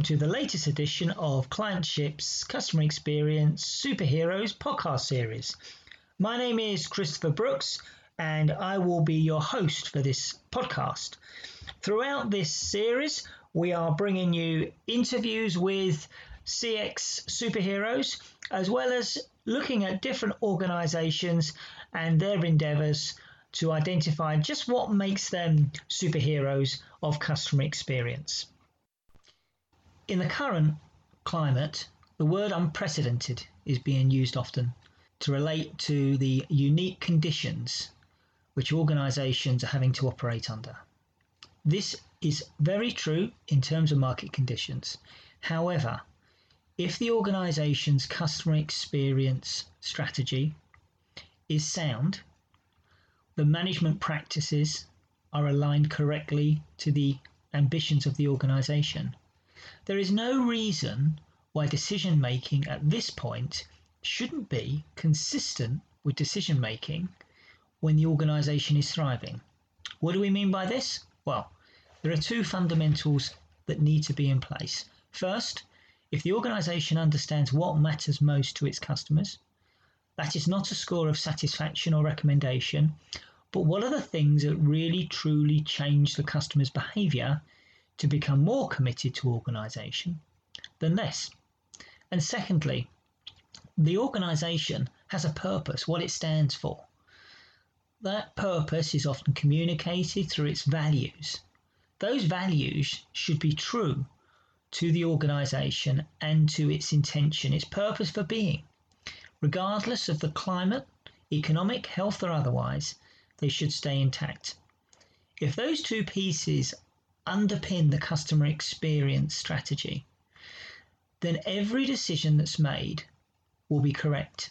welcome to the latest edition of Clientship's Customer Experience Superheroes podcast series. My name is Christopher Brooks, and I will be your host for this podcast. Throughout this series, we are bringing you interviews with CX superheroes, as well as looking at different organizations and their endeavors to identify just what makes them superheroes of customer experience. In the current climate, the word unprecedented is being used often to relate to the unique conditions which organizations are having to operate under. This is very true in terms of market conditions. However, if the organisation's customer experience strategy is sound, the management practices are aligned correctly to the ambitions of the organization, there is no reason why decision making at this point shouldn't be consistent with decision making when the organization is thriving. What do we mean by this? Well, there are two fundamentals that need to be in place. First, if the organization understands what matters most to its customers, that is not a score of satisfaction or recommendation, but what are the things that really truly change the customer's behavior to become more committed to organisation than less? And secondly, the organisation has a purpose, what it stands for. That purpose is often communicated through its values. Those values should be true to the organisation and to its intention, its purpose for being. Regardless of the climate, economic, health, or otherwise, they should stay intact. If those two pieces underpin the customer experience strategy, then every decision that's made will be correct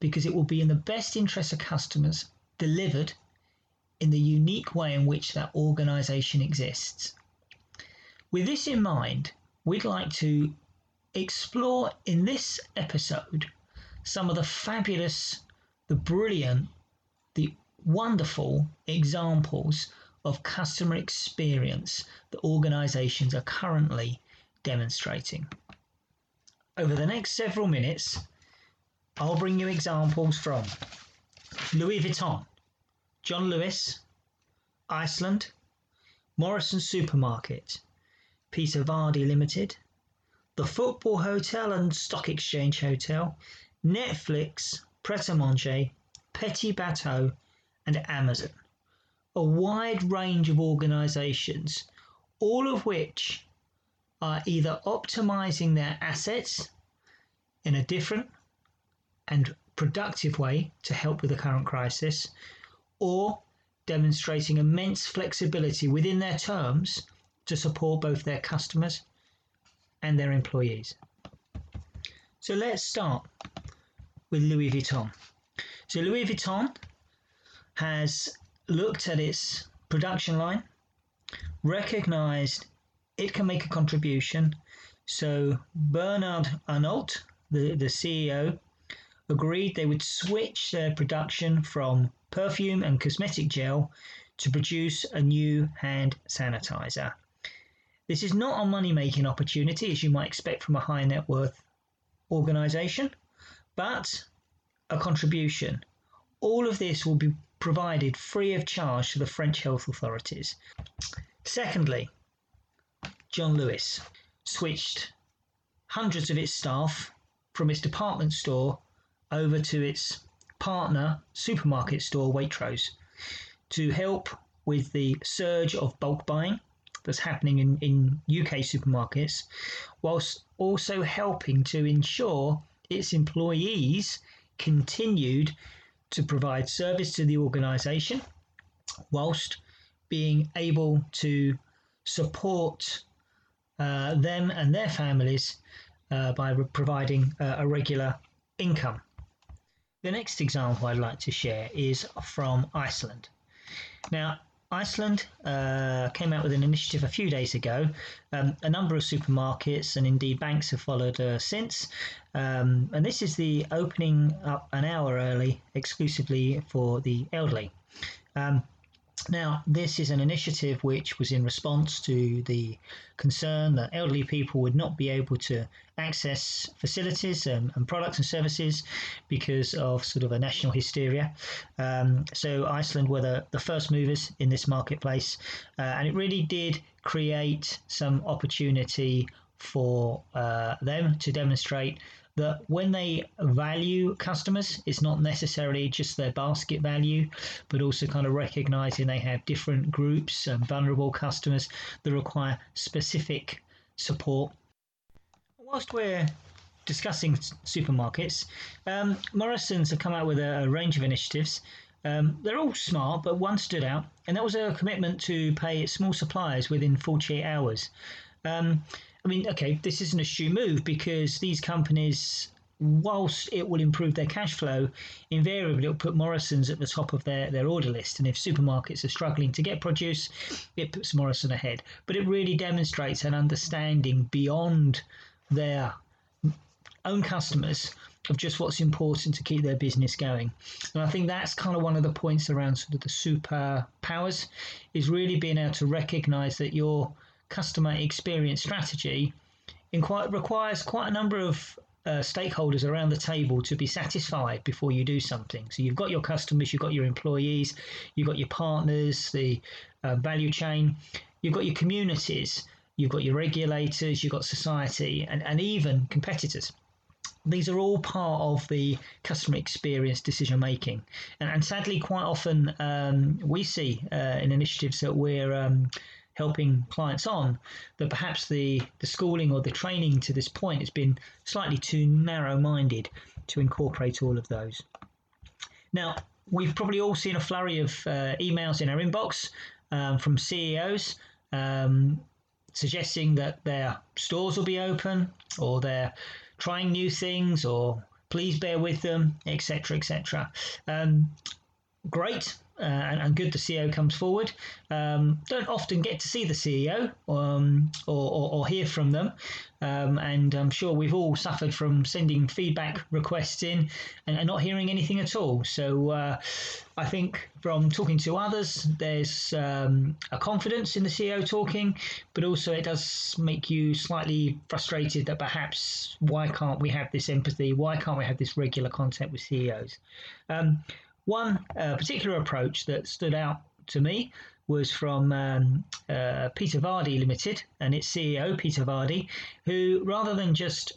because it will be in the best interest of customers delivered in the unique way in which that organization exists. With this in mind, we'd like to explore in this episode some of the fabulous, the brilliant, the wonderful examples of customer experience that organizations are currently demonstrating. Over the next several minutes, I'll bring you examples from Louis Vuitton, John Lewis, Iceland, Morrison Supermarket, Peter Vardy Limited, the Football Hotel and Stock Exchange Hotel, Netflix, Pret a Manger, Petit Bateau, and Amazon. A wide range of organizations, all of which are either optimizing their assets in a different and productive way to help with the current crisis, or demonstrating immense flexibility within their terms to support both their customers and their employees. So let's start with Louis Vuitton. So Louis Vuitton has looked at its production line, recognized it can make a contribution. So Bernard Arnault, the, the CEO, agreed they would switch their production from perfume and cosmetic gel to produce a new hand sanitizer. This is not a money making opportunity as you might expect from a high net worth organization, but a contribution. All of this will be provided free of charge to the French health authorities. Secondly, John Lewis switched hundreds of its staff from its department store over to its partner supermarket store Waitrose to help with the surge of bulk buying that's happening in, in UK supermarkets, whilst also helping to ensure its employees continued to provide service to the organisation whilst being able to support uh, them and their families uh, by providing uh, a regular income. The next example I'd like to share is from Iceland. Now, Iceland uh, came out with an initiative a few days ago. Um, a number of supermarkets and indeed banks have followed uh, since. Um, and this is the opening up an hour early exclusively for the elderly. Um, Now, this is an initiative which was in response to the concern that elderly people would not be able to access facilities and, and products and services because of sort of a national hysteria. Um, so, Iceland were the, the first movers in this marketplace, uh, and it really did create some opportunity for uh, them to demonstrate that when they value customers, it's not necessarily just their basket value, but also kind of recognizing they have different groups and vulnerable customers that require specific support. Whilst we're discussing supermarkets, um, Morrison's have come out with a, a range of initiatives. Um, they're all smart, but one stood out, and that was a commitment to pay small suppliers within 48 hours. Um, I mean, okay, this isn't a shoe move because these companies, whilst it will improve their cash flow, invariably it'll put Morrison's at the top of their, their order list. And if supermarkets are struggling to get produce, it puts Morrison ahead. But it really demonstrates an understanding beyond their own customers of just what's important to keep their business going. And I think that's kind of one of the points around sort of the super powers is really being able to recognize that your customer experience strategy quite requires quite a number of uh, stakeholders around the table to be satisfied before you do something. So you've got your customers, you've got your employees, you've got your partners, the uh, value chain, you've got your communities, you've got your regulators, you've got society, and, and even competitors. These are all part of the customer experience decision making. And, and sadly, quite often um, we see uh, in initiatives that we're um, helping clients on, that perhaps the, the schooling or the training to this point has been slightly too narrow minded to incorporate all of those. Now, we've probably all seen a flurry of uh, emails in our inbox um, from CEOs um, suggesting that their stores will be open or they're trying new things or please bear with them, etc., etc. Um, great uh, and, and, good the CEO comes forward. Um, don't often get to see the CEO um, or, or, or, hear from them. Um, and I'm sure we've all suffered from sending feedback requests in and, and not hearing anything at all. So uh, I think from talking to others, there's um, a confidence in the CEO talking, but also it does make you slightly frustrated that perhaps why can't we have this empathy? Why can't we have this regular contact with CEOs? One uh, particular approach that stood out to me was from um, uh, Peter Vardy Limited and its CEO, Peter Vardy, who rather than just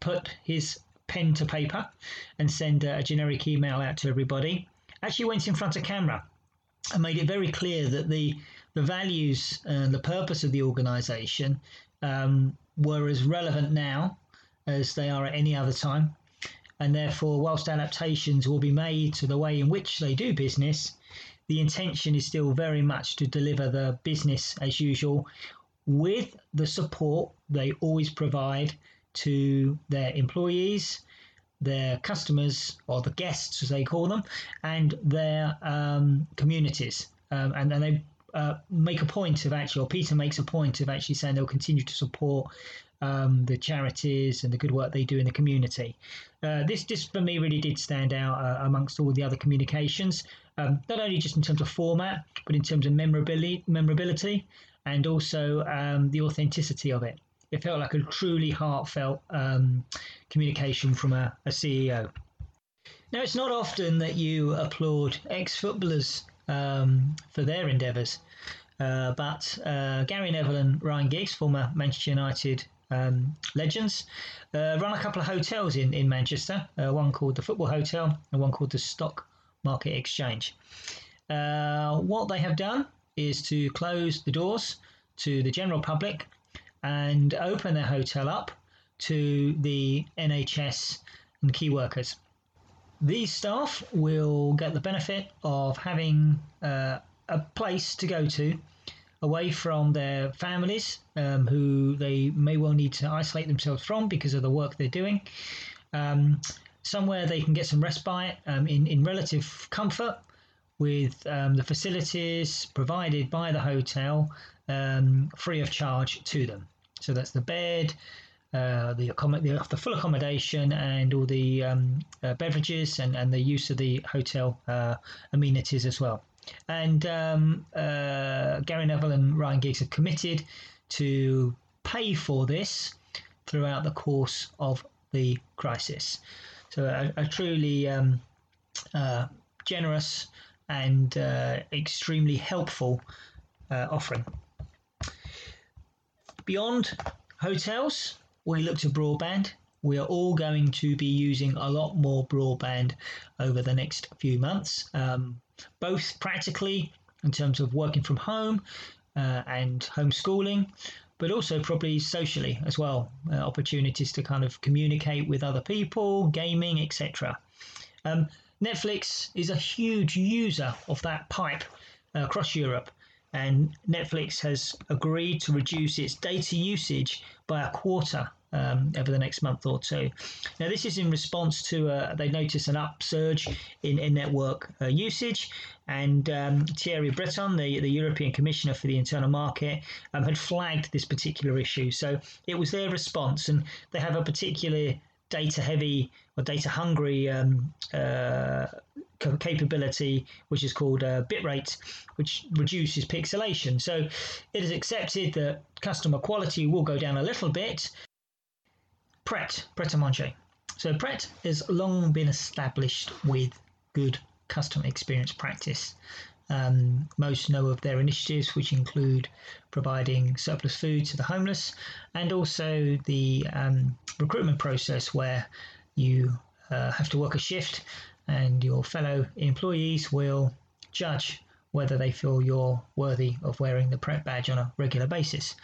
put his pen to paper and send a generic email out to everybody, actually went in front of camera and made it very clear that the the values and the purpose of the organisation um, were as relevant now as they are at any other time and therefore, whilst adaptations will be made to the way in which they do business, the intention is still very much to deliver the business as usual with the support they always provide to their employees, their customers, or the guests as they call them, and their um, communities. Um, and, and they uh, make a point of actually, or Peter makes a point of actually saying they'll continue to support um, the charities and the good work they do in the community. Uh, this just for me really did stand out uh, amongst all the other communications, um, not only just in terms of format, but in terms of memorability, memorability and also um, the authenticity of it. It felt like a truly heartfelt um, communication from a, a, CEO. Now, it's not often that you applaud ex footballers um, for their endeavours. Uh, but uh, Gary Neville and Ryan Giggs, former Manchester United um, legends, uh, run a couple of hotels in, in Manchester, uh, one called the Football Hotel and one called the Stock Market Exchange. Uh, what they have done is to close the doors to the general public and open their hotel up to the NHS and key workers. These staff will get the benefit of having uh, a place to go to away from their families um, who they may well need to isolate themselves from because of the work they're doing. Um, somewhere they can get some respite um, in, in relative comfort with um, the facilities provided by the hotel um, free of charge to them. So that's the bed, uh, the, the, the, full accommodation and all the um, uh, beverages and, and the use of the hotel uh, amenities as well. And um, uh, Gary Neville and Ryan Giggs have committed to pay for this throughout the course of the crisis. So a, a truly um, uh, generous and uh, extremely helpful uh, offering. Beyond hotels, we look to broadband. We are all going to be using a lot more broadband over the next few months, um, both practically in terms of working from home uh, and homeschooling, but also probably socially as well. Uh, opportunities to kind of communicate with other people, gaming, etc. Um, Netflix is a huge user of that pipe uh, across Europe, and Netflix has agreed to reduce its data usage by a quarter um, over the next month or two. Now, this is in response to uh, they noticed an upsurge in, in network uh, usage, and um, Thierry Breton, the, the European Commissioner for the Internal Market, um, had flagged this particular issue. So it was their response, and they have a particular data heavy or data hungry um, uh, capability, which is called uh, bitrate, which reduces pixelation. So it is accepted that customer quality will go down a little bit, Pret, Pret a Manger. So Pret has long been established with good customer experience practice. Um, most know of their initiatives, which include providing surplus food to the homeless and also the um, recruitment process where you uh, have to work a shift and your fellow employees will judge whether they feel you're worthy of wearing the Pret badge on a regular basis.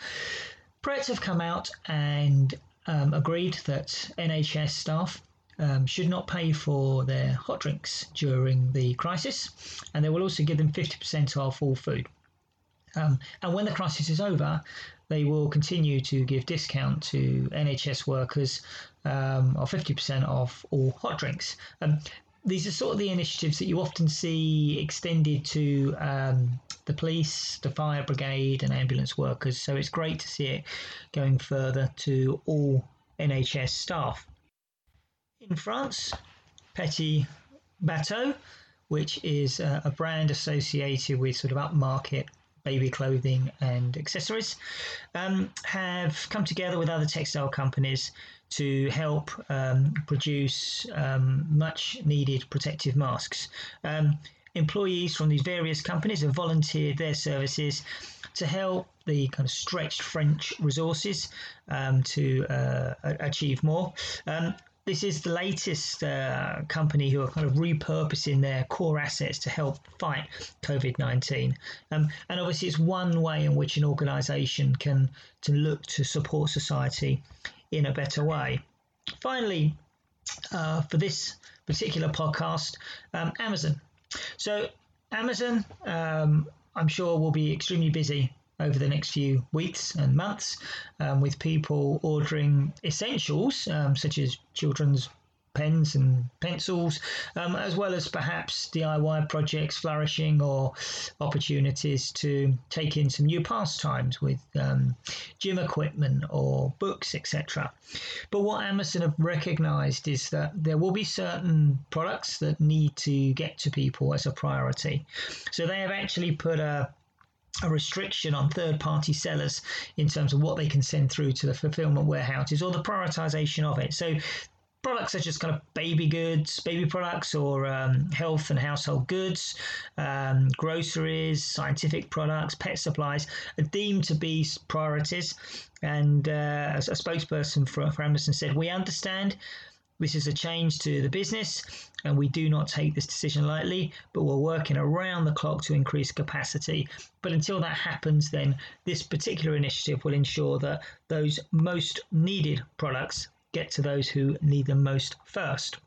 Prets have come out and um, agreed that NHS staff um, should not pay for their hot drinks during the crisis, and they will also give them 50% off all food. Um, and when the crisis is over, they will continue to give discount to NHS workers um, or 50% off all hot drinks. Um, these are sort of the initiatives that you often see extended to um, the police, the fire brigade, and ambulance workers. So it's great to see it going further to all NHS staff. In France, Petit Bateau, which is a, brand associated with sort of upmarket baby clothing and accessories, um, have come together with other textile companies to help um, produce um, much needed protective masks. Employees from these various companies have volunteered their services to help the kind of stretched French resources um, to uh, achieve more. Um, this is the latest uh, company who are kind of repurposing their core assets to help fight COVID 19. Um, and obviously, it's one way in which an organization can to look to support society in a better way. Finally, uh, for this particular podcast, um, Amazon. So, Amazon, um, I'm sure, will be extremely busy over the next few weeks and months um, with people ordering essentials um, such as children's pens and pencils, um, as well as perhaps DIY projects flourishing or opportunities to take in some new pastimes with um, gym equipment or books, etc. But what Amazon have recognized is that there will be certain products that need to get to people as a priority. So they have actually put a a restriction on third party sellers in terms of what they can send through to the fulfillment warehouses or the prioritization of it. So products such as kind of baby goods, baby products, or um, health and household goods, um, groceries, scientific products, pet supplies are deemed to be priorities. And uh, a spokesperson for, for Amazon said, We understand this is a change to the business, and we do not take this decision lightly, but we're working around the clock to increase capacity. But until that happens, then this particular initiative will ensure that those most needed products get to those who need them most first.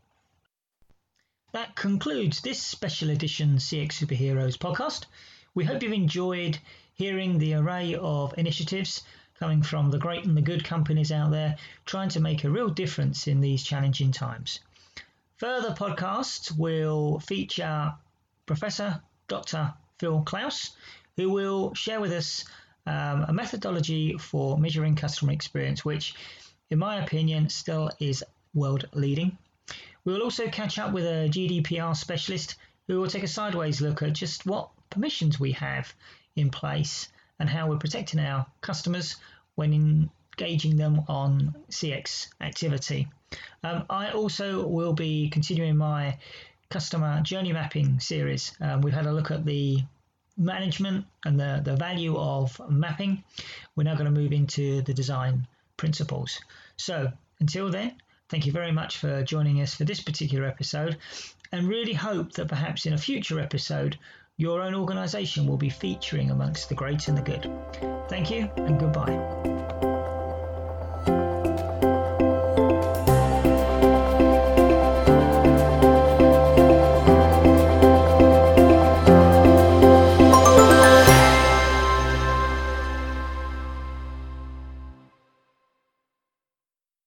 That concludes this special edition CX Superheroes podcast. We hope you've enjoyed hearing the array of initiatives coming from the great and the good companies out there trying to make a real difference in these challenging times. Further podcasts will feature Professor Dr. Phil Klaus, who will share with us um, a methodology for measuring customer experience, which in my opinion, still is world leading. We will also catch up with a GDPR specialist who will take a sideways look at just what permissions we have in place and how we're protecting our customers when engaging them on CX activity. Um, I also will be continuing my customer journey mapping series. Um, we've had a look at the management and the, the value of mapping. We're now going to move into the design principles. So until then, thank you very much for joining us for this particular episode and really hope that perhaps in a future episode, your own organisation will be featuring amongst the great and the good. Thank you and goodbye.